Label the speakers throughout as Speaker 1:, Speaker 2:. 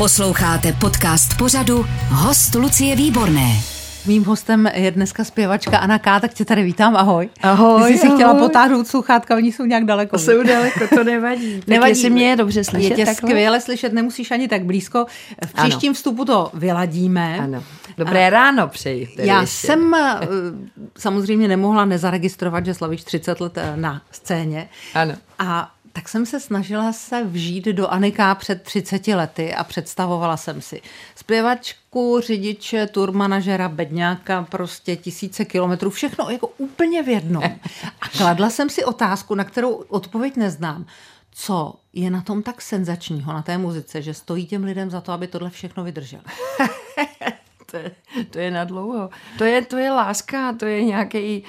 Speaker 1: Posloucháte podcast pořadu Host Lucie Výborné.
Speaker 2: Mým hostem je dneska zpěvačka Anna K., tak tě tady vítám, ahoj.
Speaker 3: Ahoj,
Speaker 2: Ty jsi si
Speaker 3: ahoj.
Speaker 2: chtěla potáhnout sluchátka, oni jsou nějak daleko.
Speaker 3: Jsou daleko, to nevadí. tak
Speaker 2: Nevadí.
Speaker 3: jestli mě je dobře slyšet,
Speaker 2: Je tě
Speaker 3: takhle?
Speaker 2: skvěle slyšet, nemusíš ani tak blízko. V
Speaker 3: Ano.
Speaker 2: příštím vstupu to vyladíme.
Speaker 3: Ano. Dobré a... ráno přeji.
Speaker 2: Já
Speaker 3: ještě.
Speaker 2: jsem eh, samozřejmě nemohla nezaregistrovat, že slavíš 30 let eh, na scéně.
Speaker 3: Ano.
Speaker 2: A tak jsem se snažila se vžít do Anika před 30 lety a představovala jsem si zpěvačku, řidiče, turmanažera, bedňáka, prostě tisíce kilometrů, všechno jako úplně v jednom. A kladla jsem si otázku, na kterou odpověď neznám. Co je na tom tak senzačního, na té muzice, že stojí těm lidem za to, aby tohle všechno vydrželi?
Speaker 3: To je, to je na dlouho. To je, to je láska, to je nějaký,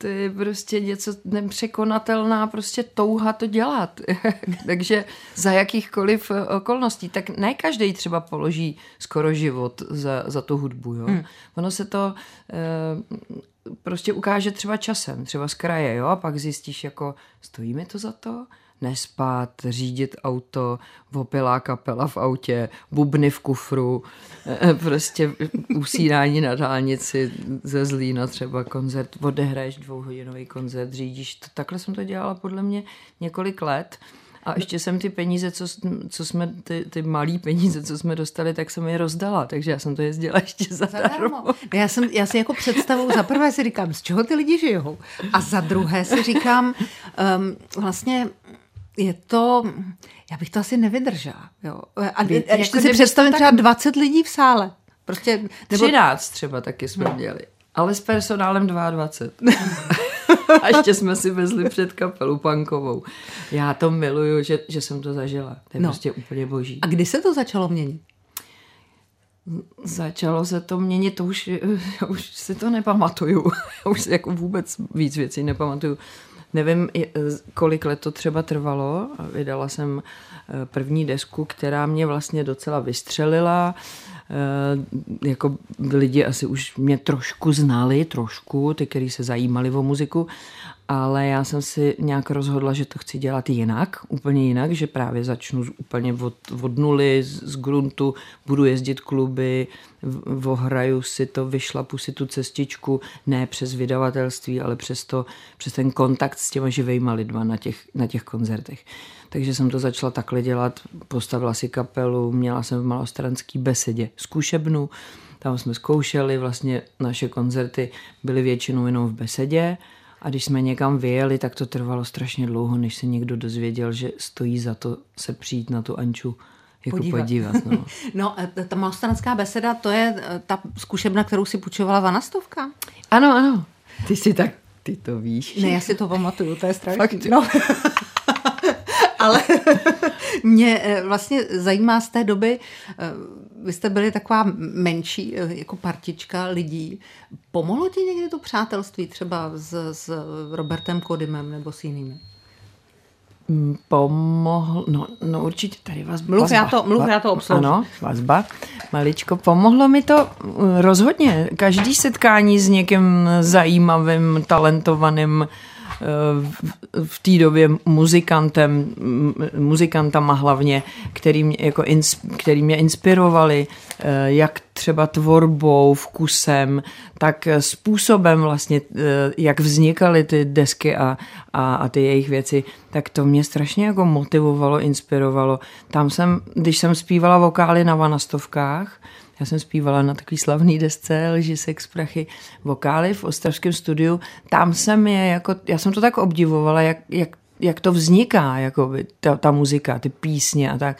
Speaker 3: to je prostě něco nepřekonatelná prostě touha to dělat. Takže za jakýchkoliv eh, okolností, tak ne každý třeba položí skoro život za, za tu hudbu. Jo? Hmm. Ono se to eh, prostě ukáže třeba časem, třeba z kraje, jo? a pak zjistíš, jako stojí mi to za to? Nespát, řídit auto, opilá kapela v autě, bubny v kufru, eh, prostě usínání na dálnici ze Zlína třeba koncert, odehraješ dvouhodinový koncert, řídíš. To, takhle jsem to dělala podle mě několik let. A ještě jsem ty peníze, co, co jsme, ty, ty malý peníze, co jsme dostali, tak jsem je rozdala, takže já jsem to jezdila ještě zadarmo.
Speaker 2: Zadarmo. Já, jsem, já si jako představu, za prvé si říkám, z čeho ty lidi žijou. A za druhé si říkám, um, vlastně je to, já bych to asi nevydržela. Jo. A,
Speaker 3: Vy-
Speaker 2: a ještě
Speaker 3: jako
Speaker 2: si představím
Speaker 3: tak-
Speaker 2: třeba 20 lidí v sále. Prostě, nebo
Speaker 3: 13 třeba taky jsme měli, ale s personálem 22. A ještě jsme si vezli před kapelu punkovou. Já to miluju, že, že jsem to zažila. To je
Speaker 2: No.
Speaker 3: no. prostě úplně boží.
Speaker 2: A kdy se to začalo měnit?
Speaker 3: Začalo se to měnit, to už, už si to nepamatuju. Už jako vůbec víc věcí nepamatuju. Nevím, je- kolik let to třeba trvalo. Vydala jsem eh, první desku, která mě vlastně docela vystřelila. Eh, Jako lidi asi už mě trošku znali, trošku, ty, kteří se zajímali o muziku, ale já jsem si nějak rozhodla, že to chci dělat jinak, úplně jinak, že právě začnu úplně od, od nuly, z, z gruntu, budu jezdit kluby, v- ohraju si to, vyšlapu si tu cestičku, ne přes vydavatelství, ale přes, to, přes ten kontakt s těma živejma lidma na těch, na těch koncertech. Takže jsem to začala takhle dělat, postavila si kapelu, měla jsem v malostranský besedě zkušebnu, tam jsme zkoušeli, vlastně naše koncerty byly většinou jenom v besedě a když jsme někam vyjeli, tak to trvalo strašně dlouho, než se někdo dozvěděl, že stojí za to se přijít na tu Anču jako
Speaker 2: Podívat.
Speaker 3: podívat. no.
Speaker 2: No, ta malostranská beseda, to je e, ta zkušebna, kterou si půjčovala Vanastovka?
Speaker 3: Ano, ano. Ty si tak, ty to víš.
Speaker 2: Ne, já si to pamatuju, to je strašný.
Speaker 3: Fakt?
Speaker 2: No. Ale mě eh, vlastně zajímá z té doby, eh, vy jste byli taková menší eh, jako partička lidí. Pomohlo ti někdy to přátelství třeba s, s Robertem Kodymem nebo s jinými?
Speaker 3: Mm, Pomohl, no, no určitě tady vás
Speaker 2: Mluv, já to- mluv, já to obsloužím.
Speaker 3: Ano, vazba, maličko. Pomohlo mi to mm, rozhodně. Každý setkání s někým zajímavým, talentovaným, eh, v- té době muzikantem, muzikantama hlavně, který mě, jako ins, který mě inspirovali, eh, jak třeba tvorbou, vkusem, tak způsobem vlastně, eh, jak vznikaly ty desky a, a, a ty jejich věci, tak to mě strašně jako motivovalo, inspirovalo. Tam jsem, když jsem zpívala vokály na vanastovkách, já jsem zpívala na takový slavný desce Lži, sex, prachy, vokály v ostravském studiu. Tam jsem je jako, já jsem to tak obdivovala, jak, jak, jak to vzniká, jako ta, ta muzika, ty písně a tak.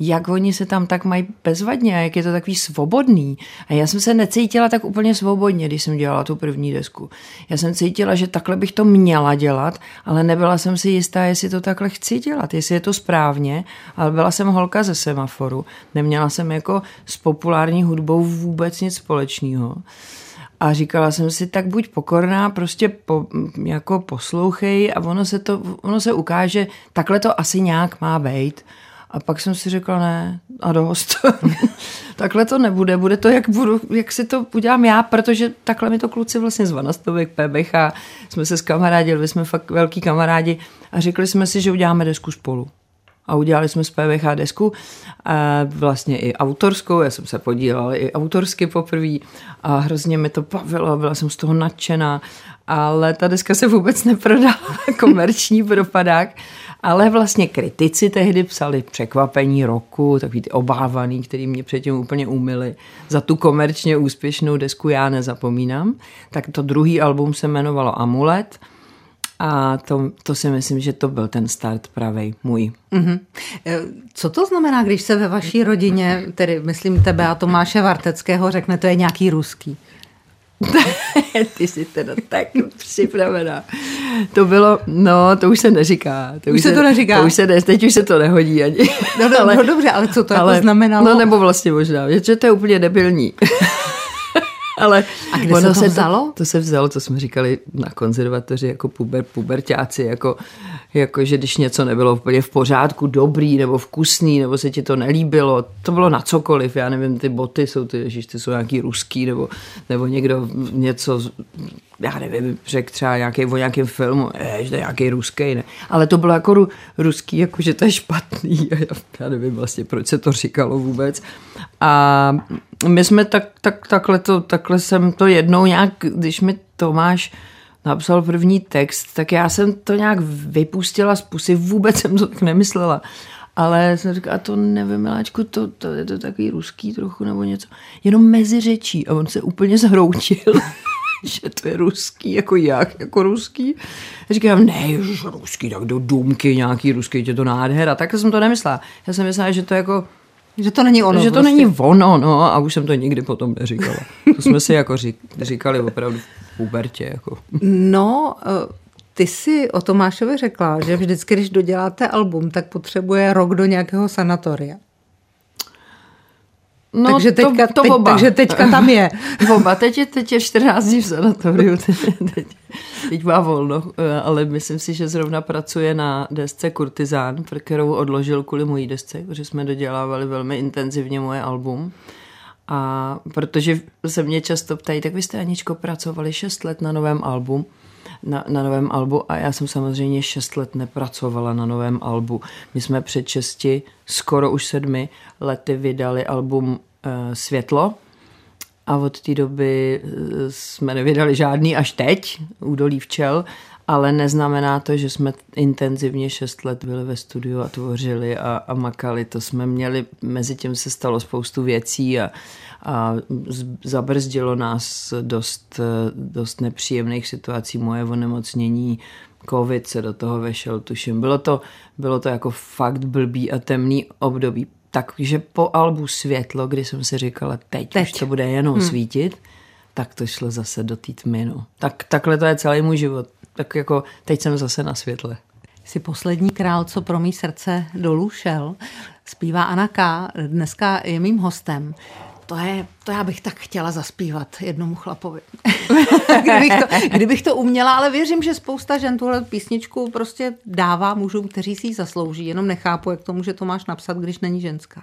Speaker 3: Jak oni se tam tak mají bezvadně a jak je to takový svobodný. A já jsem se necítila tak úplně svobodně, když jsem dělala tu první desku. Já jsem cítila, že takhle bych to měla dělat, ale nebyla jsem si jistá, jestli to takhle chci dělat, jestli je to správně, ale byla jsem holka ze semaforu. Neměla jsem jako s populární hudbou vůbec nic společného. A říkala jsem si, tak buď pokorná, prostě po, jako poslouchej a ono se, to, ono se ukáže, takhle to asi nějak má být. A pak jsem si řekla, ne, a dost. takhle to nebude, bude to, jak, budu, jak si to udělám já, protože takhle mi to kluci vlastně z Vanastovek, PBH, jsme se s kamarádili, jsme fakt velký kamarádi a řekli jsme si, že uděláme desku spolu. A udělali jsme z PVH desku, a vlastně i autorskou, já jsem se podílela i autorsky poprvé a hrozně mi to bavilo, byla jsem z toho nadšená, ale ta deska se vůbec neprodala, komerční propadák, ale vlastně kritici tehdy psali překvapení roku, takový ty obávaný, který mě předtím úplně umili. Za tu komerčně úspěšnou desku já nezapomínám. Tak to druhý album se jmenovalo Amulet – a to, to si myslím, že to byl ten start pravej můj. Mm-hmm.
Speaker 2: Co to znamená, když se ve vaší rodině, tedy myslím tebe a Tomáše Varteckého, řekne, to je nějaký ruský?
Speaker 3: Ty jsi teda tak připravená. To bylo, no, to už se neříká.
Speaker 2: To už, už se to neříká.
Speaker 3: To už se ne, teď už se to nehodí ani.
Speaker 2: No, no, ale, no dobře, ale co to jako ale, jako znamenalo?
Speaker 3: No nebo vlastně možná, že to je úplně debilní.
Speaker 2: ale a kde ono se to se vzalo?
Speaker 3: To, to se vzalo, to jsme říkali na konzervatoři jako puber, pubertáci, jako, jako že když něco nebylo úplně v pořádku, dobrý nebo vkusný, nebo se ti to nelíbilo, to bylo na cokoliv, já nevím, ty boty jsou ty, ježiš, ty jsou nějaký ruský, nebo, nebo někdo něco já nevím, řekl třeba nějaký, o nějakém filmu, je, že to je nějaký ruský, ne. Ale to bylo jako ru, ruský, jako že to je špatný. Já, já nevím vlastně, proč se to říkalo vůbec. A my jsme tak, tak, takhle, to, takhle jsem to jednou nějak, když mi Tomáš napsal první text, tak já jsem to nějak vypustila z pusy, vůbec jsem to tak nemyslela. Ale jsem říkala, to nevím, miláčku, to, to je to takový ruský trochu nebo něco. Jenom mezi řečí. A on se úplně zhroutil. že to je ruský, jako jak, jako ruský. A říkám, ne, ježiš, ruský, tak do důmky nějaký ruský, je to nádhera. Takhle jsem to nemyslela. Já jsem myslela, že to jako
Speaker 2: že to není ono.
Speaker 3: Že to prostě. není ono, no, a už jsem to nikdy potom neříkala. To jsme si jako řík, říkali opravdu v pubertě. Jako.
Speaker 2: No, eh, ty si o Tomášovi řekla, že vždycky, když doděláte album, tak potřebuje rok do nějakého sanatoria. No, takže, teďka, to, to teď, takže teďka tam je.
Speaker 3: Oba, teď je, teď je 14 dní v sanatoriu, teď, teď, teď má volno, ale myslím si, že zrovna pracuje na desce Kurtizán, kterou odložil kvůli mojí desce, protože jsme dodělávali velmi intenzivně moje album. A protože se mě často ptají, tak vy jste Aničko pracovali 6 let na novém albu na, na novém albu a já jsem samozřejmě 6 let nepracovala na novém albu. My jsme před 6, skoro už sedmi lety vydali album uh, Světlo a od té doby eh, jsme nevydali žádný až teď, údolí včel, ale neznamená to, že jsme intenzivně 6 let byli ve studiu a tvořili a, a makali. To jsme měli, mezi tím se stalo spoustu věcí a, a zabrzdilo nás dost, dost nepříjemných situací. Moje onemocnění, covid se do toho vešel, tuším. Bylo to, bylo to jako fakt blbý a temný období. Takže po albu Světlo, kdy jsem si říkala, teď, teď. už to bude jenom hmm. svítit, tak to šlo zase do té tmy. No. Tak, takhle to je celý můj život. Tak jako teď jsem zase na světle.
Speaker 2: Jsi poslední král, co pro mý srdce dolů šel. Zpívá Anna K. Dneska je mým hostem to, je, to já bych tak chtěla zaspívat jednomu chlapovi. kdybych, to, kdybych to uměla, ale věřím, že spousta žen tuhle písničku prostě dává mužům, kteří si ji zaslouží. Jenom nechápu, jak to může Tomáš napsat, když není ženská.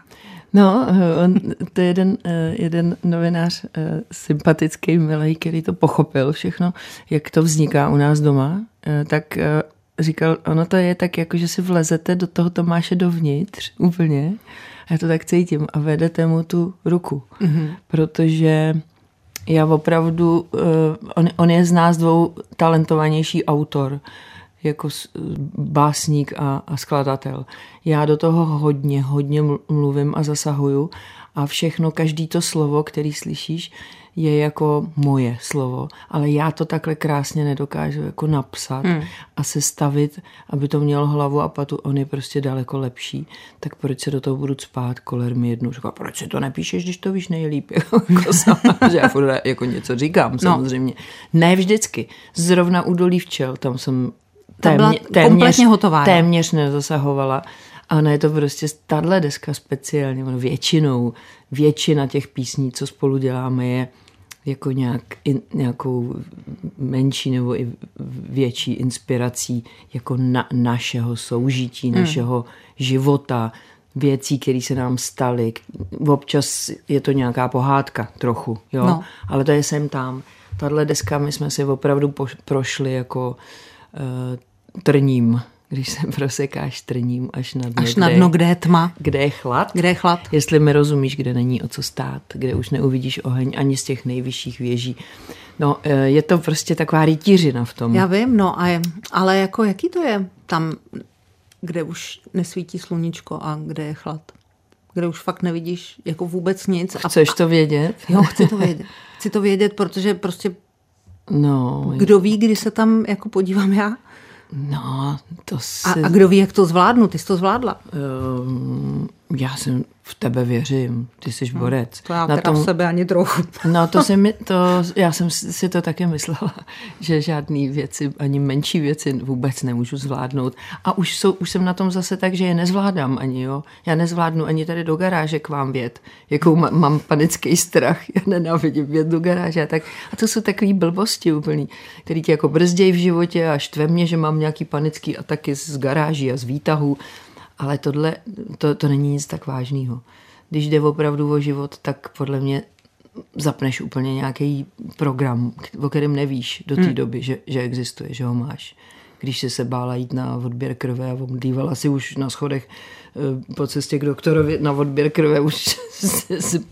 Speaker 3: No, on, to je jeden, eh, jeden novinář eh, sympatický, milý, který to pochopil všechno, jak to vzniká u nás doma, eh, tak říkal, ono to je tak jako, že si vlezete do toho Tomáše dovnitř úplně já to tak cítím. A vedete mu tu ruku, mm-hmm. protože já opravdu, uh, on, on je z nás dvou talentovanější autor, jako básník a, a skladatel. Já do toho hodně, hodně mluvím a zasahuju a všechno, každý to slovo, který slyšíš, je jako moje slovo, ale já to takhle krásně nedokážu jako napsat hmm. a sestavit, aby to mělo hlavu a patu. On je prostě daleko lepší, tak proč se do toho budu spát, koler mi jednu říká, proč si to nepíšeš, když to víš nejlíp, jako sama, že já furt jako něco říkám no. samozřejmě. Ne vždycky. Zrovna u dolí včel, tam jsem témě, téměř, hotová, téměř nezasahovala. A ona je to prostě tahle deska speciálně, většinou, většina těch písní, co spolu děláme, je jako nějak, in, nějakou menší nebo i větší inspirací jako na, našeho soužití, hmm. našeho života, věcí, které se nám staly. Občas je to nějaká pohádka trochu, jo? No. ale to je sem tam. Tahle deska, my jsme si opravdu poš- prošli jako uh, trním když se prosekáš trním až na dno,
Speaker 2: Až na dno, kde je tma,
Speaker 3: kde je chlad.
Speaker 2: kde je chlad.
Speaker 3: Jestli mi rozumíš, kde není o co stát, kde už neuvidíš oheň ani z těch nejvyšších věží. No, eh, je to prostě taková rytířina v tom.
Speaker 2: Já vím, no, a je, ale jako jaký to je tam, kde už nesvítí sluníčko a kde je chlad? Kde už fakt nevidíš jako vůbec nic. A,
Speaker 3: Chceš to vědět?
Speaker 2: jo, chci to vědět. Chci to vědět, protože prostě
Speaker 3: No,
Speaker 2: kdo ví, kdy se tam jako podívám já?
Speaker 3: No, to
Speaker 2: A,
Speaker 3: si...
Speaker 2: a kdo ví, jak to zvládnu? Ty jsi to zvládla.
Speaker 3: Um, já jsem v tebe věřím, ty jsi borec.
Speaker 2: To já
Speaker 3: Na
Speaker 2: teda v sebe ani trochu.
Speaker 3: No to se mi, to, já jsem si to také myslela, že žádný věci, ani menší věci vůbec nemůžu zvládnout. A už, jsou, už jsem na tom zase tak, že je nezvládám ani, jo. Já nezvládnu ani tady do garáže k vám vět. Jakou má, mám panický strach, já nenávidím vět do garáže. A, tak, a to jsou takové blbosti úplný, který ti jako brzdějí v životě a štve mě, že mám nějaký panický ataky z garáží a z výtahu. Ale tohle, to, to není nic tak vážného. Když jde opravdu o život, tak podle mě zapneš úplně nějaký program, o kterém nevíš do té hmm. doby, že, že existuje, že ho máš. Když jsi se bála jít na odběr krve a omdývala si už na schodech eh, po cestě k doktorovi na odběr krve, už si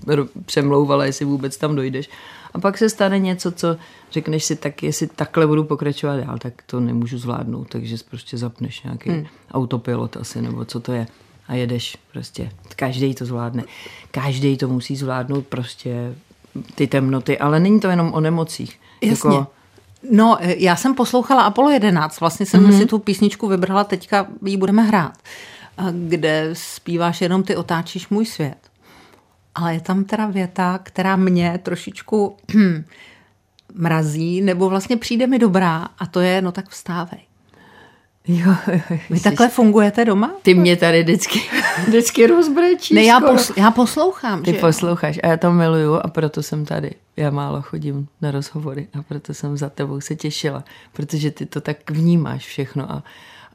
Speaker 3: přemlouvala, jestli vůbec tam dojdeš. A pak se stane něco, co řekneš si, tak jestli takhle budu pokračovat dál, tak to nemůžu zvládnout, takže prostě zapneš nějaký hmm. autopilot asi, nebo co to je a jedeš prostě. Každý to zvládne. Každý to musí zvládnout prostě ty temnoty, ale není to jenom o nemocích.
Speaker 2: Jasně. Jako... No, já jsem poslouchala Apollo 11, vlastně jsem mm-hmm. si tu písničku vybrala, teďka ji budeme hrát, kde zpíváš jenom ty otáčíš můj svět. Ale je tam teda věta, která mě trošičku mrazí, nebo vlastně přijde mi dobrá, a to je, no tak vstávej.
Speaker 3: Jo, jo,
Speaker 2: Vy takhle fungujete doma?
Speaker 3: Ty mě tady vždycky, vždycky rozbrečíš.
Speaker 2: Ne, já, posl- já poslouchám.
Speaker 3: Ty
Speaker 2: že?
Speaker 3: posloucháš a já to miluju a proto jsem tady. Já málo chodím na rozhovory a proto jsem za tebou se těšila, protože ty to tak vnímáš všechno a,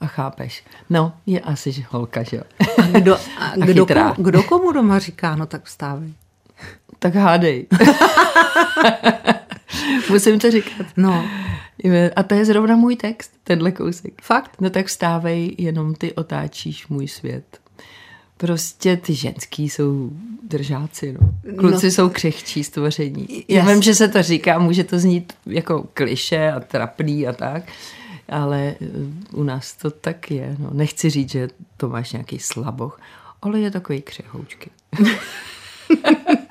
Speaker 3: a chápeš. No, je asi že holka, že jo.
Speaker 2: A kdo, a a kdo, komu, kdo komu doma říká, no tak vstávej.
Speaker 3: Tak hádej. Musím to říkat.
Speaker 2: No.
Speaker 3: A to je zrovna můj text, tenhle kousek.
Speaker 2: Fakt?
Speaker 3: No tak vstávej, jenom ty otáčíš můj svět. Prostě ty ženský jsou držáci, no. Kluci no, jsou křehčí stvoření. Já vím, že se to říká, může to znít jako kliše a trapný a tak, ale u nás to tak je. No. Nechci říct, že to máš nějaký slaboch, ale je takový křehoučky.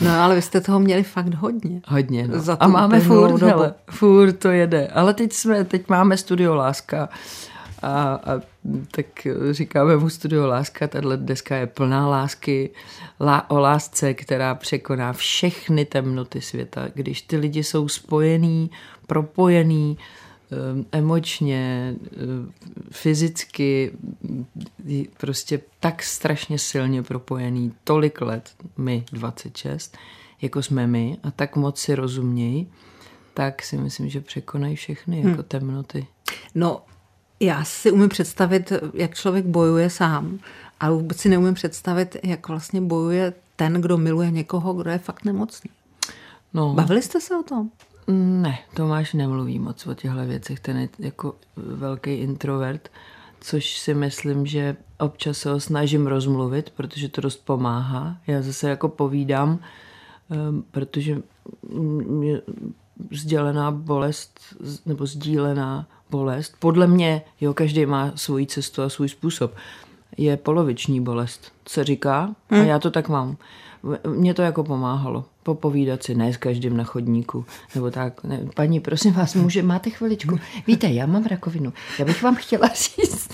Speaker 2: No ale vy jste toho měli fakt hodně.
Speaker 3: Hodně, no. Za a máme furt, hele, furt to jede. Ale teď jsme, teď máme studio Láska a, a tak říkáme mu studio Láska, tahle deska je plná lásky, lá, o lásce, která překoná všechny temnoty světa. Když ty lidi jsou spojení, propojení, emočně, fyzicky, prostě tak strašně silně propojený, tolik let, my 26, jako jsme my, a tak moc si rozumějí, tak si myslím, že překonají všechny jako hmm. temnoty.
Speaker 2: No, já si umím představit, jak člověk bojuje sám, ale vůbec si neumím představit, jak vlastně bojuje ten, kdo miluje někoho, kdo je fakt nemocný. No. Bavili jste se o tom?
Speaker 3: Ne, Tomáš nemluví moc o těchto věcech, ten je jako velký introvert, což si myslím, že občas se ho snažím rozmluvit, protože to dost pomáhá. Já zase jako povídám, ehm, protože mě sdělená bolest nebo sdílená bolest, podle mě, jo, každý má svoji cestu a svůj způsob, je poloviční bolest, se říká, a hmm. já to tak mám. Mně to jako pomáhalo popovídat si, ne s každým na chodníku, nebo tak. Ne, paní, prosím vás, může, máte chviličku? Víte, já mám rakovinu. Já bych vám chtěla říct.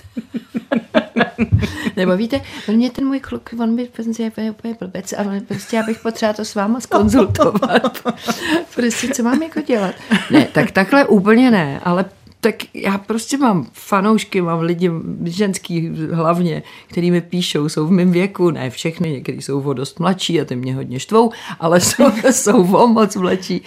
Speaker 3: nebo víte, mě ten můj kluk, on mi prostě je úplně blbec, ale prostě já bych potřeba to s váma skonzultovat. prostě co mám jako dělat? Ne, tak takhle úplně ne, ale tak já prostě mám fanoušky, mám lidi ženský hlavně, který mi píšou, jsou v mém věku, ne všechny, někteří jsou o dost mladší a ty mě hodně štvou, ale jsou, jsou o moc mladší.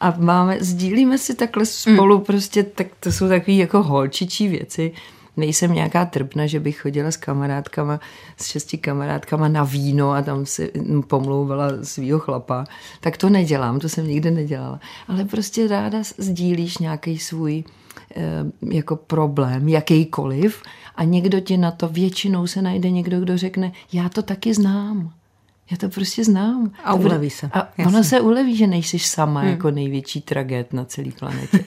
Speaker 3: A máme, sdílíme si takhle spolu, mm. prostě, tak to jsou takové jako holčičí věci. Nejsem nějaká trpna, že bych chodila s kamarádkama, s šesti kamarádkama na víno a tam si pomlouvala svého chlapa. Tak to nedělám, to jsem nikdy nedělala. Ale prostě ráda sdílíš nějaký svůj jako problém, jakýkoliv, a někdo ti na to, většinou se najde někdo, kdo řekne, já to taky znám. Já to prostě znám.
Speaker 2: A uleví se.
Speaker 3: A ono se uleví, že nejsi sama hmm. jako největší tragéd na celé planetě.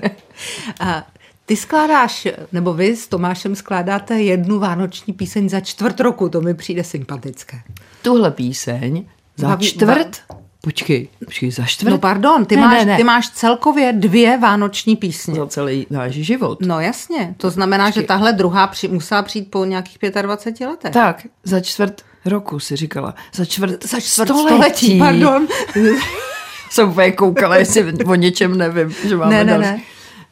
Speaker 2: a ty skládáš, nebo vy s Tomášem skládáte jednu vánoční píseň za čtvrt roku, to mi přijde sympatické.
Speaker 3: Tuhle píseň za Baví, čtvrt? Ba... Počkej, počkej, za čtvrt?
Speaker 2: No pardon, ty, ne, máš, ne, ne. ty máš celkově dvě vánoční písně.
Speaker 3: Za celý náš život.
Speaker 2: No jasně, to znamená, počkej. že tahle druhá při, musela přijít po nějakých 25 letech.
Speaker 3: Tak, za čtvrt roku si říkala. Za čtvrt,
Speaker 2: za čtvrt století. století. Pardon.
Speaker 3: Jsem úplně koukala, jestli o něčem nevím, že máme ne, ne, další. Ne.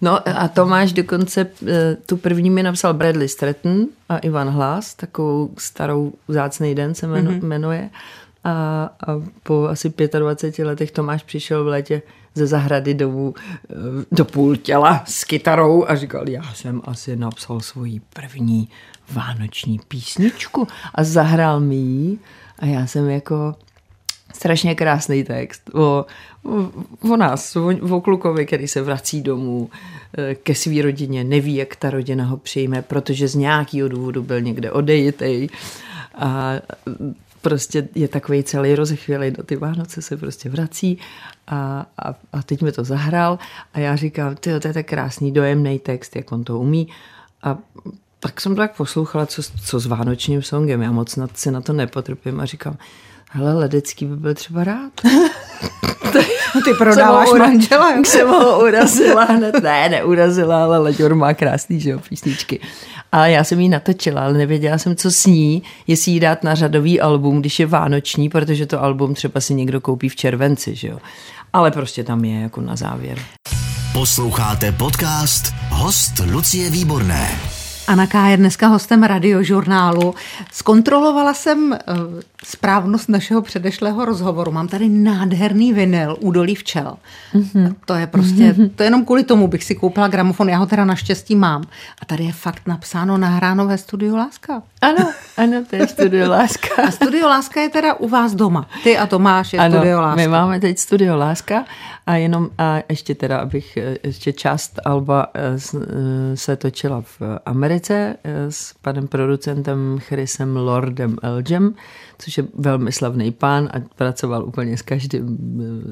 Speaker 3: No a Tomáš dokonce eh, tu první mi napsal Bradley Stratton a Ivan Hlas, takovou starou Zácný den se mm-hmm. A, a po asi 25 letech Tomáš přišel v létě ze zahrady domů eh, do půl těla s kytarou a říkal, já jsem asi napsal svoji první vánoční písničku. A zahrál mi ji a já jsem jako strašně krásný text o, o, o nás, o, o klukovi, který se vrací domů eh, ke své rodině, neví, jak ta rodina ho přijme, protože z nějakého důvodu byl někde odejitej. A prostě je takový celý rozechvělý do ty Vánoce se prostě vrací a, a, a teď mi to zahrál a já říkám, ty to je tak krásný, dojemný text, jak on to umí. A tak jsem tak poslouchala, co, co s vánočním songem, já moc na, se na to nepotrpím a říkám, hele, Ledecký by byl třeba rád.
Speaker 2: Ty prodáváš manžela.
Speaker 3: Jak jsem ho urazila hned. Ne, neurazila, ale Leďor má krásný, že jo, písničky. A já jsem jí natočila, ale nevěděla jsem, co s ní, jestli jí dát na řadový album, když je vánoční, protože to album třeba si někdo koupí v červenci, že jo. Ale prostě tam je jako na závěr.
Speaker 1: Posloucháte podcast Host Lucie Výborné.
Speaker 2: Anna K. je dneska hostem radiožurnálu. Zkontrolovala jsem uh, správnost našeho předešlého rozhovoru. Mám tady nádherný vinyl Údolí včel. Mm-hmm. To je prostě, mm-hmm. to je jenom kvůli tomu bych si koupila gramofon. Já ho teda naštěstí mám. A tady je fakt napsáno nahráno ve studiu Láska.
Speaker 3: Ano, ano, to je Studio Láska.
Speaker 2: A Studio Láska je teda u vás doma. Ty a Tomáš je ano, Studio Láska.
Speaker 3: my máme teď Studio Láska a jenom, a ještě teda, abych, eh, ještě část Alba eh, eh, se točila v Americe s panem producentem Chrisem Lordem Elgem, což je velmi slavný pán a pracoval úplně s každým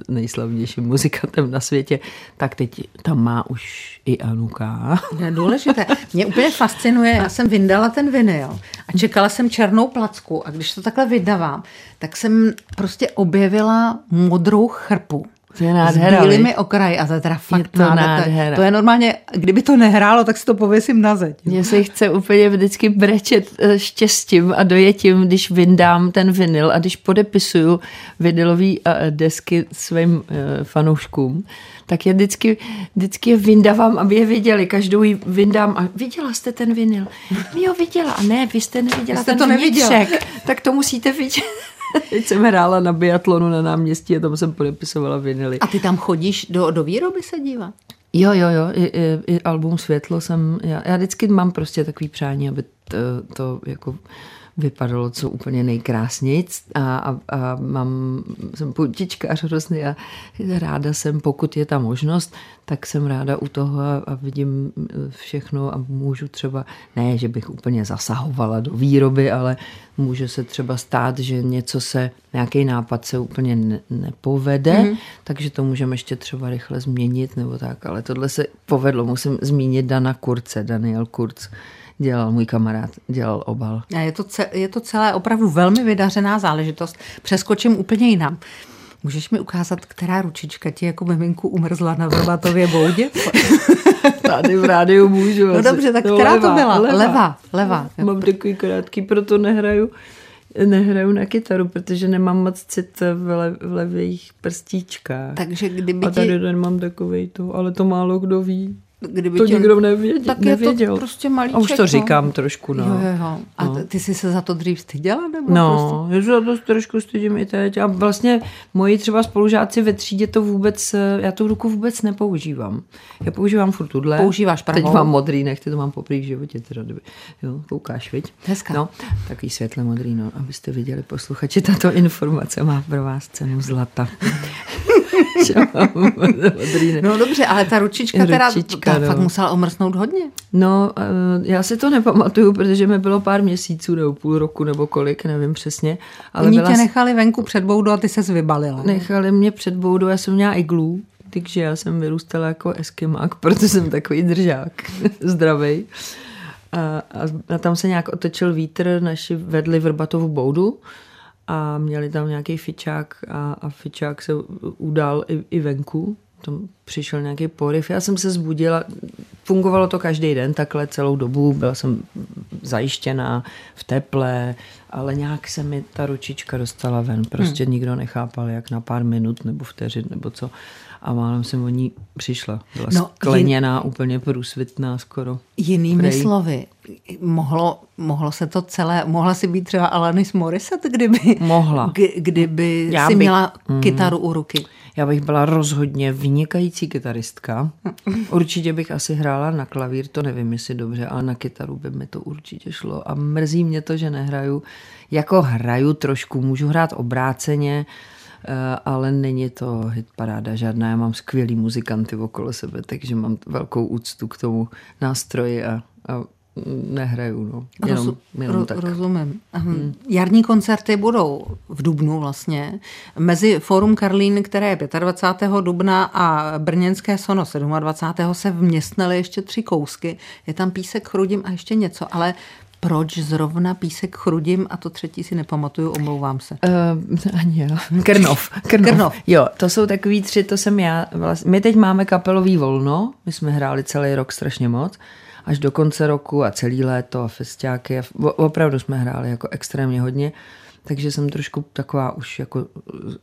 Speaker 3: nejslavnějším muzikantem na světě, tak teď tam má už i Anuka.
Speaker 2: Je důležité. Mě úplně fascinuje, já jsem vyndala ten vinyl a čekala jsem černou placku a když to takhle vydávám, tak jsem prostě objevila modrou chrpu.
Speaker 3: To je nádhera,
Speaker 2: s bílými okraji a to je teda fakt je to nádhera. To je normálně, kdyby to nehrálo, tak si to pověsím na zeď.
Speaker 3: Mně se chce úplně vždycky brečet eh, štěstím a dojetím, když vyndám ten vinyl a když podepisuju vinylový eh, desky svým eh, fanouškům, tak je vždycky, vždycky je vyndávám, aby je viděli. Každou ji vyndám a viděla jste ten vinyl? Jo, viděla. A ne, vy jste neviděla
Speaker 2: vy jste ten to neviděla.
Speaker 3: Tak to musíte vidět. Teď jsem hrála na biatlonu na náměstí a tam jsem podepisovala vinily.
Speaker 2: A ty tam chodíš do, do výroby se dívat?
Speaker 3: Jo, jo, jo, i, i, i album Světlo jsem, já, já vždycky mám prostě takový přání, aby to, to jako vypadalo co úplně nejkrásnějc a, a, a mám, jsem puntičkář hrozný a ráda jsem, pokud je ta možnost, tak jsem ráda u toho a, a vidím všechno a můžu třeba, ne, že bych úplně zasahovala do výroby, ale může se třeba stát, že něco se, nějaký nápad se úplně ne, nepovede, mm-hmm. takže to můžeme ještě třeba rychle změnit nebo tak, ale tohle se povedlo, musím zmínit Dana Kurce, Daniel Kurz, dělal můj kamarád, dělal obal.
Speaker 2: A je to, je to celé opravdu velmi vydařená záležitost. Přeskočím úplně jinam. Můžeš mi ukázat, která ručička ti jako miminku umrzla na Vrbatově boudě?
Speaker 3: Tady v rádiu můžu.
Speaker 2: No asi. dobře, tak no, která levá, to byla? Levá. Levá. levá.
Speaker 3: Mám takový krátký, proto nehraju nehraju na kytaru, protože nemám moc cit v, le, v levých prstíčkách.
Speaker 2: Takže kdyby
Speaker 3: A tady
Speaker 2: ti...
Speaker 3: ten mám takovej to, ale to málo kdo ví. Kdyby to tě... nikdo nevěděl, tak nevěděl.
Speaker 2: je to prostě malíček.
Speaker 3: A už to no. říkám trošku, no.
Speaker 2: Jo, jo. A no. ty jsi se za to dřív styděla? Nebo
Speaker 3: no, prostě? já se za to trošku stydím i teď. A vlastně moji třeba spolužáci ve třídě to vůbec, já tu ruku vůbec nepoužívám. Já používám furt tuhle.
Speaker 2: Používáš pravou?
Speaker 3: Teď mám modrý, nechci to mám poprý v životě, teda, kdyby, jo, koukáš, viď?
Speaker 2: Hezká.
Speaker 3: No, takový světle modrý, no, abyste viděli posluchači, tato informace má pro vás cenu zlata.
Speaker 2: no dobře, ale ta ručička, teda ta no. fakt musela omrsnout hodně.
Speaker 3: No, eh, já si to nepamatuju, protože mi bylo pár měsíců nebo půl roku nebo kolik, nevím přesně.
Speaker 2: Ale Oni byla... tě nechali venku před boudu a ty se vybalila.
Speaker 3: Nechali mě před boudu, já jsem měla iglu, takže já jsem vyrůstala jako eskimák, protože jsem takový držák, zdravý. A, a, a tam se nějak otočil vítr, naši vedli Vrbatovu boudu a měli tam nějaký fičák a, a fičák se udal i, i venku. Tam přišel nějaký poryv. Já jsem se zbudila, fungovalo to každý den takhle celou dobu, byla jsem zajištěná v teple, ale nějak se mi ta ručička dostala ven. Prostě hmm. nikdo nechápal, jak na pár minut nebo vteřin nebo co a málem jsem o ní přišla. Byla no, skleněná, jin... úplně průsvitná skoro.
Speaker 2: Jinými Prej. slovy, mohlo, mohlo se to celé, mohla si být třeba Alanis Morissette, kdyby,
Speaker 3: mohla.
Speaker 2: K, kdyby Já si bych, měla mm, kytaru u ruky.
Speaker 3: Já bych byla rozhodně vynikající kytaristka. Určitě bych asi hrála na klavír, to nevím, jestli dobře, ale na kytaru by mi to určitě šlo. A mrzí mě to, že nehraju. Jako hraju trošku, můžu hrát obráceně, Eh, ale není to hit paráda žádná. Já mám skvělý muzikanty okolo sebe, takže mám velkou úctu k tomu nástroji a, a nehraju, no. Jenom, Roz, jenom tak.
Speaker 2: Rozumím. Hmm. Jarní koncerty budou v Dubnu vlastně. Mezi Forum Karlín, které je 25. dubna a Brněnské Sono 27. se vměstnaly ještě tři kousky. Je tam Písek, Chrudim a ještě něco, ale proč zrovna písek chrudím a to třetí si nepamatuju, omlouvám se.
Speaker 3: Uh, ani já. Krnov. Krnov. Krnov. Jo, to jsou takový tři, to jsem já. Vlastně, my teď máme kapelový volno, my jsme hráli celý rok strašně moc, až do konce roku a celý léto a festiáky. A opravdu jsme hráli jako extrémně hodně, takže jsem trošku taková už jako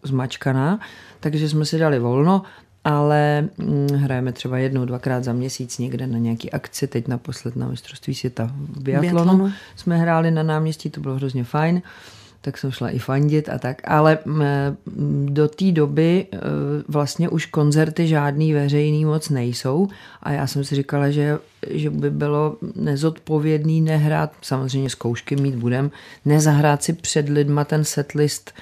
Speaker 3: zmačkaná, takže jsme si dali volno ale hm, hrajeme třeba jednou, dvakrát za měsíc někde na nějaký akci, teď naposled na mistrovství světa v biatlonu. biatlonu. Jsme hráli na náměstí, to bylo hrozně fajn tak jsem šla i fandit a tak, ale hm, do té doby e, vlastně už koncerty žádný veřejný moc nejsou a já jsem si říkala, že, že by bylo nezodpovědný nehrát, samozřejmě zkoušky mít budem, nezahrát si před lidma ten setlist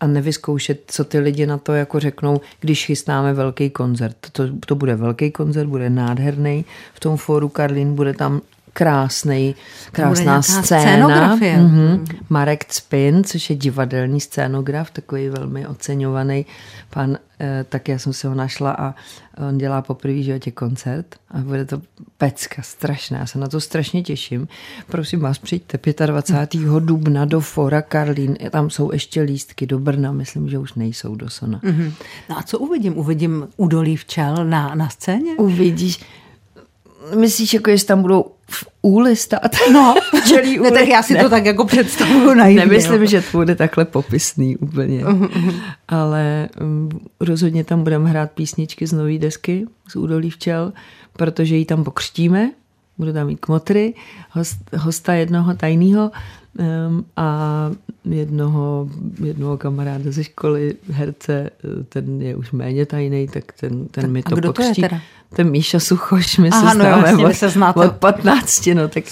Speaker 3: a nevyzkoušet, co ty lidi na to jako řeknou, když chystáme velký koncert. To, to bude velký koncert, bude nádherný. V tom fóru Karlín bude tam krásný, krásná scéna. Mm-hmm. Marek Cpin, což je divadelní scénograf, takový velmi oceňovaný pan, eh, tak já jsem se ho našla a on dělá poprvé životě koncert a bude to pecka, strašná, já se na to strašně těším. Prosím vás, přijďte 25. dubna do Fora Karlín, tam jsou ještě lístky do Brna, myslím, že už nejsou do Sona. Mm-hmm.
Speaker 2: No a co uvidím? Uvidím údolí včel na, na scéně?
Speaker 3: Uvidíš, myslíš, jako jestli tam budou v úli stát?
Speaker 2: No, včelí úli. Ne, tak já si ne. to tak jako představuju na
Speaker 3: Nemyslím, že to bude takhle popisný úplně. Uh-huh. Ale um, rozhodně tam budeme hrát písničky z nové desky, z údolí včel, protože ji tam pokřtíme. Budu tam mít kmotry, host, hosta jednoho tajného um, a jednoho, jednoho kamaráda ze školy, herce, ten je už méně tajný, tak ten, ten mi to kdo pokřtí. To je teda? ten Míša Suchoš, my Aha, se no známe no, od, se znáte. od 15, no, tak,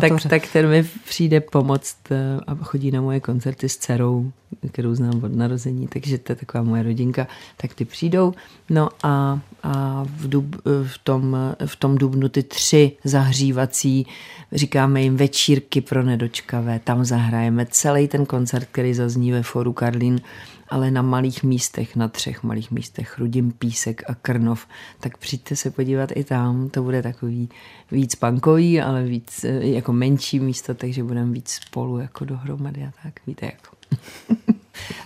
Speaker 3: tak, tak ten mi přijde pomoct eh, a chodí na moje koncerty s dcerou, kterou znám od narození, takže to je taková moje rodinka, tak ty přijdou. No a, a v, dub, v, tom, v tom dubnu ty tři zahřívací, říkáme jim večírky pro nedočkavé, tam zahrajeme celý ten koncert, který zazní ve Foru Karlín, ale na malých místech, na třech malých místech, Rudim, Písek a Krnov, tak přijďte se podívat i tam, to bude takový víc punkový, ale víc eh, jako menší místo, takže budeme víc spolu jako dohromady a tak, víte jako.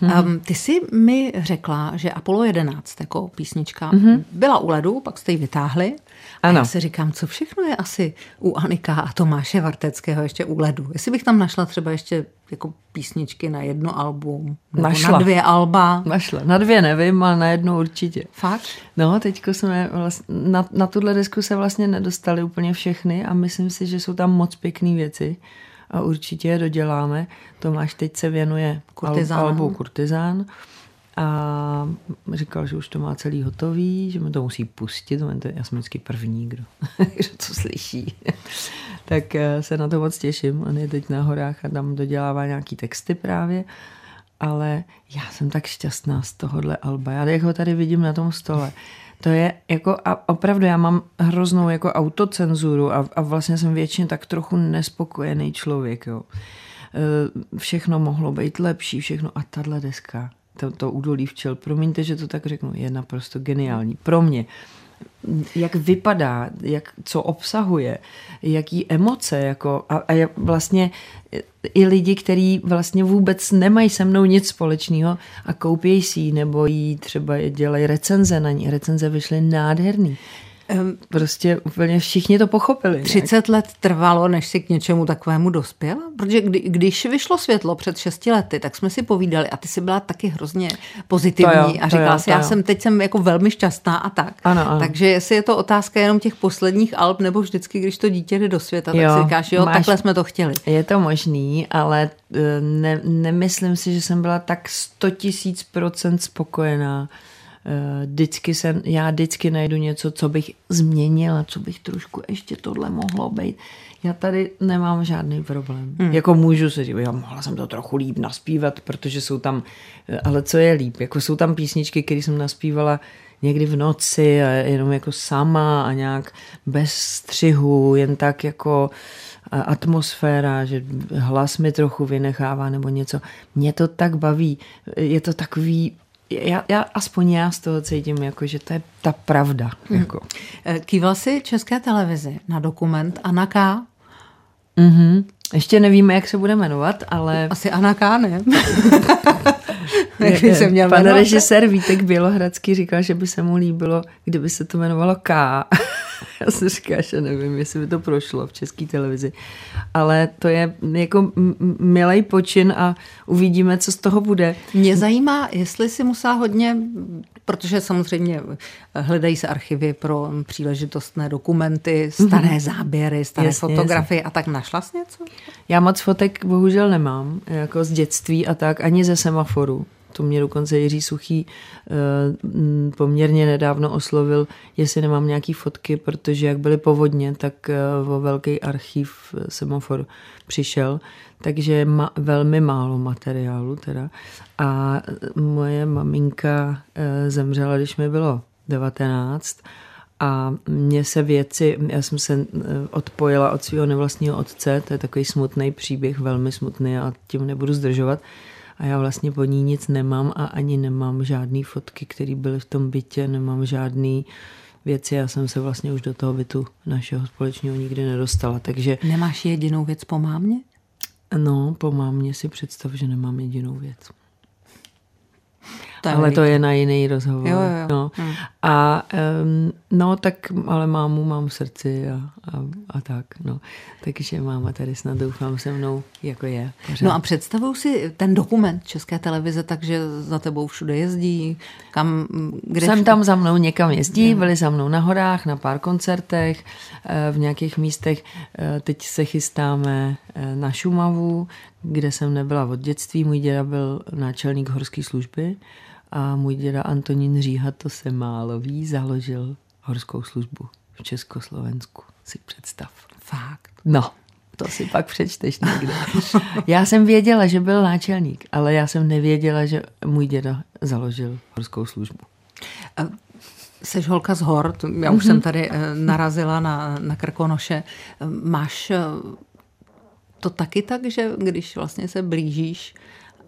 Speaker 2: Um, ty jsi mi řekla, že Apollo 11 jako písnička mm-hmm. byla u ledu, pak jste ji vytáhli. Ano. A já si říkám, co všechno je asi u Anika a Tomáše Varteckého ještě u ledu. Jestli bych tam našla třeba ještě jako písničky na jedno album, nebo našla. na dvě alba.
Speaker 3: Našla. Na dvě nevím, ale na jednu určitě.
Speaker 2: Fakt?
Speaker 3: No, teďko jsme vlastně, na, na tuhle disku se vlastně nedostali úplně všechny a myslím si, že jsou tam moc pěkné věci a určitě je doděláme. Tomáš teď se věnuje Kurtizán. albu Kurtizán a říkal, že už to má celý hotový, že mi to musí pustit, já jsem vždycky první, kdo, kdo to slyší. tak eh, se na to moc těším. On je teď na horách a tam dodělává nějaký texty právě. ale já jsem tak šťastná z tohohle alba. Já jak ho tady vidím na tom stole, to je jako a opravdu já mám hroznou jako autocenzuru a, a vlastně jsem většině tak trochu nespokojený člověk, jo. E, všechno mohlo být lepší, všechno a tahle deska, to, to údolí včel, promiňte, že to tak řeknu, je naprosto geniální. Pro mě jak vypadá, jak, co obsahuje, jaký emoce, jako, a, a vlastně i lidi, kteří vlastně vůbec nemají se mnou nic společného a koupějí si ji, nebo jí třeba dělají recenze na ní. Recenze vyšly nádherný. Prostě úplně všichni to pochopili.
Speaker 2: 30 nějak. let trvalo, než si k něčemu takovému dospěla? Protože kdy, když vyšlo světlo před 6 lety, tak jsme si povídali a ty jsi byla taky hrozně pozitivní jo, a říkala jo, si, já jo. jsem teď jsem jako velmi šťastná a tak.
Speaker 3: Ano, ano.
Speaker 2: Takže jestli je to otázka jenom těch posledních alb, nebo vždycky, když to dítě jde do světa, jo, tak si říkáš, jo, máš, takhle jsme to chtěli.
Speaker 3: Je to možný, ale eh, ne, nemyslím si, že jsem byla tak 100 tisíc procent spokojená vždycky jsem, já vždycky najdu něco, co bych změnila, co bych trošku ještě tohle mohlo být. Já tady nemám žádný problém. Hmm. Jako můžu se říct, já mohla jsem to trochu líp naspívat, protože jsou tam, eh, ale co je líp, jako jsou tam písničky, které jsem naspívala někdy v noci a jenom jako sama a nějak bez střihu, jen tak jako atmosféra, že hlas mi trochu vynechává nebo něco. Mě to tak baví. Je to takový já, já, aspoň já z toho cítím, jako, že to je ta pravda. Mm. Jako.
Speaker 2: Eh, kýval jsi České televizi na dokument Anna K.
Speaker 3: Mm-hmm. Ještě nevíme, jak se bude jmenovat, ale...
Speaker 2: Asi Anna K, ne?
Speaker 3: jak by se měl Pan jmenovat? režisér Vítek Bělohradský říkal, že by se mu líbilo, kdyby se to jmenovalo K. Já si říkám, že nevím, jestli by to prošlo v české televizi. Ale to je jako milý počin a uvidíme, co z toho bude.
Speaker 2: Mě zajímá, jestli si musela hodně, protože samozřejmě hledají se archivy pro příležitostné dokumenty, staré mm-hmm. záběry, staré jasně, fotografie jasně. a tak našla jsi něco?
Speaker 3: Já moc fotek bohužel nemám, jako z dětství a tak, ani ze semaforu. To mě dokonce Jiří Suchý eh, poměrně nedávno oslovil, jestli nemám nějaký fotky, protože jak byly povodně, tak eh, o velký archiv eh, semafor přišel, takže ma, velmi málo materiálu teda. A moje maminka zemřela, když mi bylo 19 a mně se věci, já jsem se odpojila od svého nevlastního otce, to je takový smutný příběh, velmi smutný a tím nebudu zdržovat, a já vlastně po ní nic nemám a ani nemám žádné fotky, které byly v tom bytě, nemám žádný věci, já jsem se vlastně už do toho bytu našeho společného nikdy nedostala, takže...
Speaker 2: Nemáš jedinou věc po mámě?
Speaker 3: No, po mámě si představ, že nemám jedinou věc. To ale to je na jiný rozhovor.
Speaker 2: Jo, jo, jo.
Speaker 3: No. Hmm. A um, no tak, ale mámu mám v srdci a, a, a tak, no. Takže máma tady snad doufám se mnou, jako je.
Speaker 2: Pořád. No a představuju si ten dokument České televize, takže za tebou všude jezdí, kam, kde
Speaker 3: Jsem všude? tam za mnou někam jezdí, byli za mnou na horách, na pár koncertech, eh, v nějakých místech. Eh, teď se chystáme eh, na Šumavu, kde jsem nebyla od dětství. Můj děda byl náčelník horské služby a můj děda Antonín Říha, to se málo ví, založil horskou službu v Československu. Si představ.
Speaker 2: Fakt.
Speaker 3: No, to si pak přečteš někde. Já jsem věděla, že byl náčelník, ale já jsem nevěděla, že můj děda založil horskou službu.
Speaker 2: Seš holka z hor, já už jsem tady eh, narazila na, na Krkonoše. Máš eh, to taky tak, že když vlastně se blížíš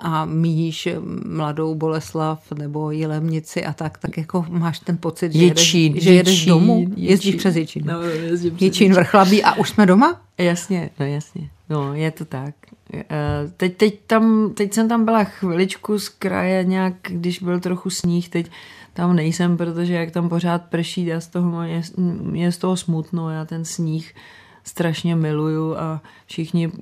Speaker 2: a míjíš mladou Boleslav nebo Jilemnici a tak, tak jako máš ten pocit, že,
Speaker 3: Jičín,
Speaker 2: jedeš, že jedeš Jičín, domů, jezdíš přes Jičín.
Speaker 3: No, jezdím přes
Speaker 2: Jičín, Vrchlabí a už jsme doma?
Speaker 3: Jasně, no jasně. No, je to tak. Eh, teď, teď, tam, teď jsem tam byla chviličku z kraje nějak, když byl trochu sníh, teď tam nejsem, protože jak tam pořád prší, já z toho, je, je z toho smutno, já ten sníh strašně miluju a všichni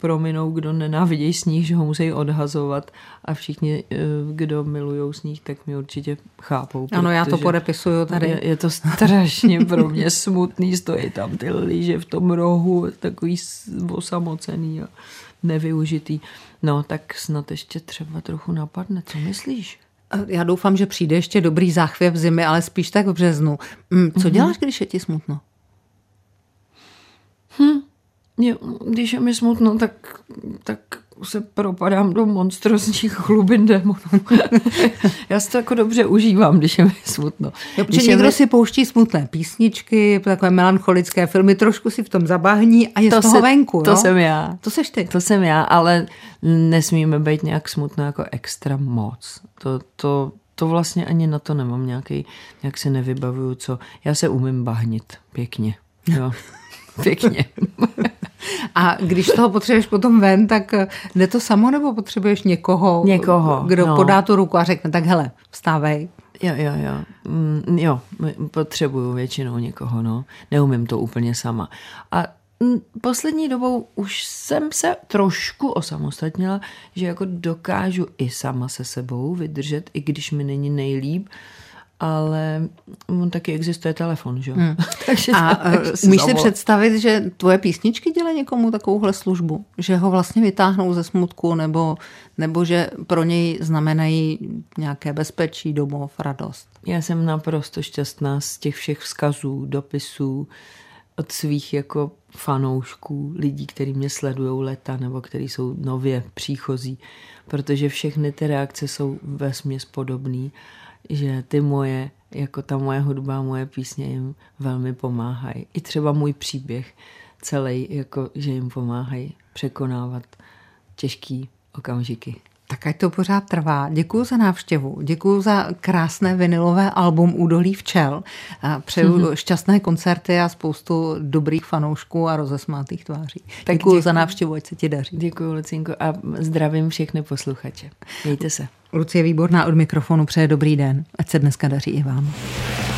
Speaker 3: prominou, kdo nenávidějí sníh, že ho musí odhazovat a všichni, eh, kdo milují sníh, tak mi určitě chápou.
Speaker 2: Ano, já to podepisuju tady.
Speaker 3: Je, je to strašně pro mě smutný, stojí tam ty líže v tom rohu, takový osamocený a nevyužitý. No, tak snad ještě třeba trochu napadne. Co myslíš?
Speaker 2: Já doufám, že přijde ještě dobrý záchvěv zimy, ale spíš tak v březnu. Mm, co mm-hmm. děláš, když je ti smutno?
Speaker 3: Hm, je, když je mi smutno, tak, tak se propadám do monstrozních hlubin démonů. Já si to jako dobře užívám, když je mi smutno.
Speaker 2: Jo, protože někdo mi... si pouští smutné písničky, takové melancholické filmy, trošku si v tom zabahní a je to z toho se, venku.
Speaker 3: To
Speaker 2: jo?
Speaker 3: jsem já.
Speaker 2: To seš ty.
Speaker 3: To jsem já, ale nesmíme být nějak smutno jako extra moc. To, to, to vlastně ani na to nemám nějaký, nějak se nevybavuju, co. Já se umím bahnit pěkně. Jo. Pěkně.
Speaker 2: A když toho potřebuješ potom ven, tak jde to samo, nebo potřebuješ někoho,
Speaker 3: někoho
Speaker 2: kdo
Speaker 3: no.
Speaker 2: podá tu ruku a řekne, tak hele, vstávej.
Speaker 3: Jo, jo, jo. Mm, jo, potřebuju většinou někoho, no. Neumím to úplně sama. A mm, poslední dobou už jsem se trošku osamostatnila, že jako dokážu i sama se sebou vydržet, i když mi není nejlíp, ale on taky existuje telefon, že? Hmm.
Speaker 2: Takže a si umíš si představit, že tvoje písničky dělají někomu takovouhle službu? Že ho vlastně vytáhnou ze smutku, nebo, nebo že pro něj znamenají nějaké bezpečí, domov, radost?
Speaker 3: Já jsem naprosto šťastná z těch všech vzkazů, dopisů, od svých jako fanoušků, lidí, kteří mě sledují leta nebo kteří jsou nově příchozí, protože všechny ty reakce jsou ve směs podobný že ty moje, jako ta moje hudba, moje písně jim velmi pomáhají. I třeba můj příběh celý, jako že jim pomáhají překonávat těžký okamžiky.
Speaker 2: Tak ať to pořád trvá. Děkuji za návštěvu, děkuji za krásné vinilové album Údolí včel. Přeju mm-hmm. šťastné koncerty a spoustu dobrých fanoušků a rozesmátých tváří. Tak děkuji za návštěvu, ať se ti daří.
Speaker 3: Děkuji, Lucinko, a zdravím všechny posluchače. Mějte se.
Speaker 2: Lucie Výborná od mikrofonu přeje dobrý den. Ať se dneska daří i vám.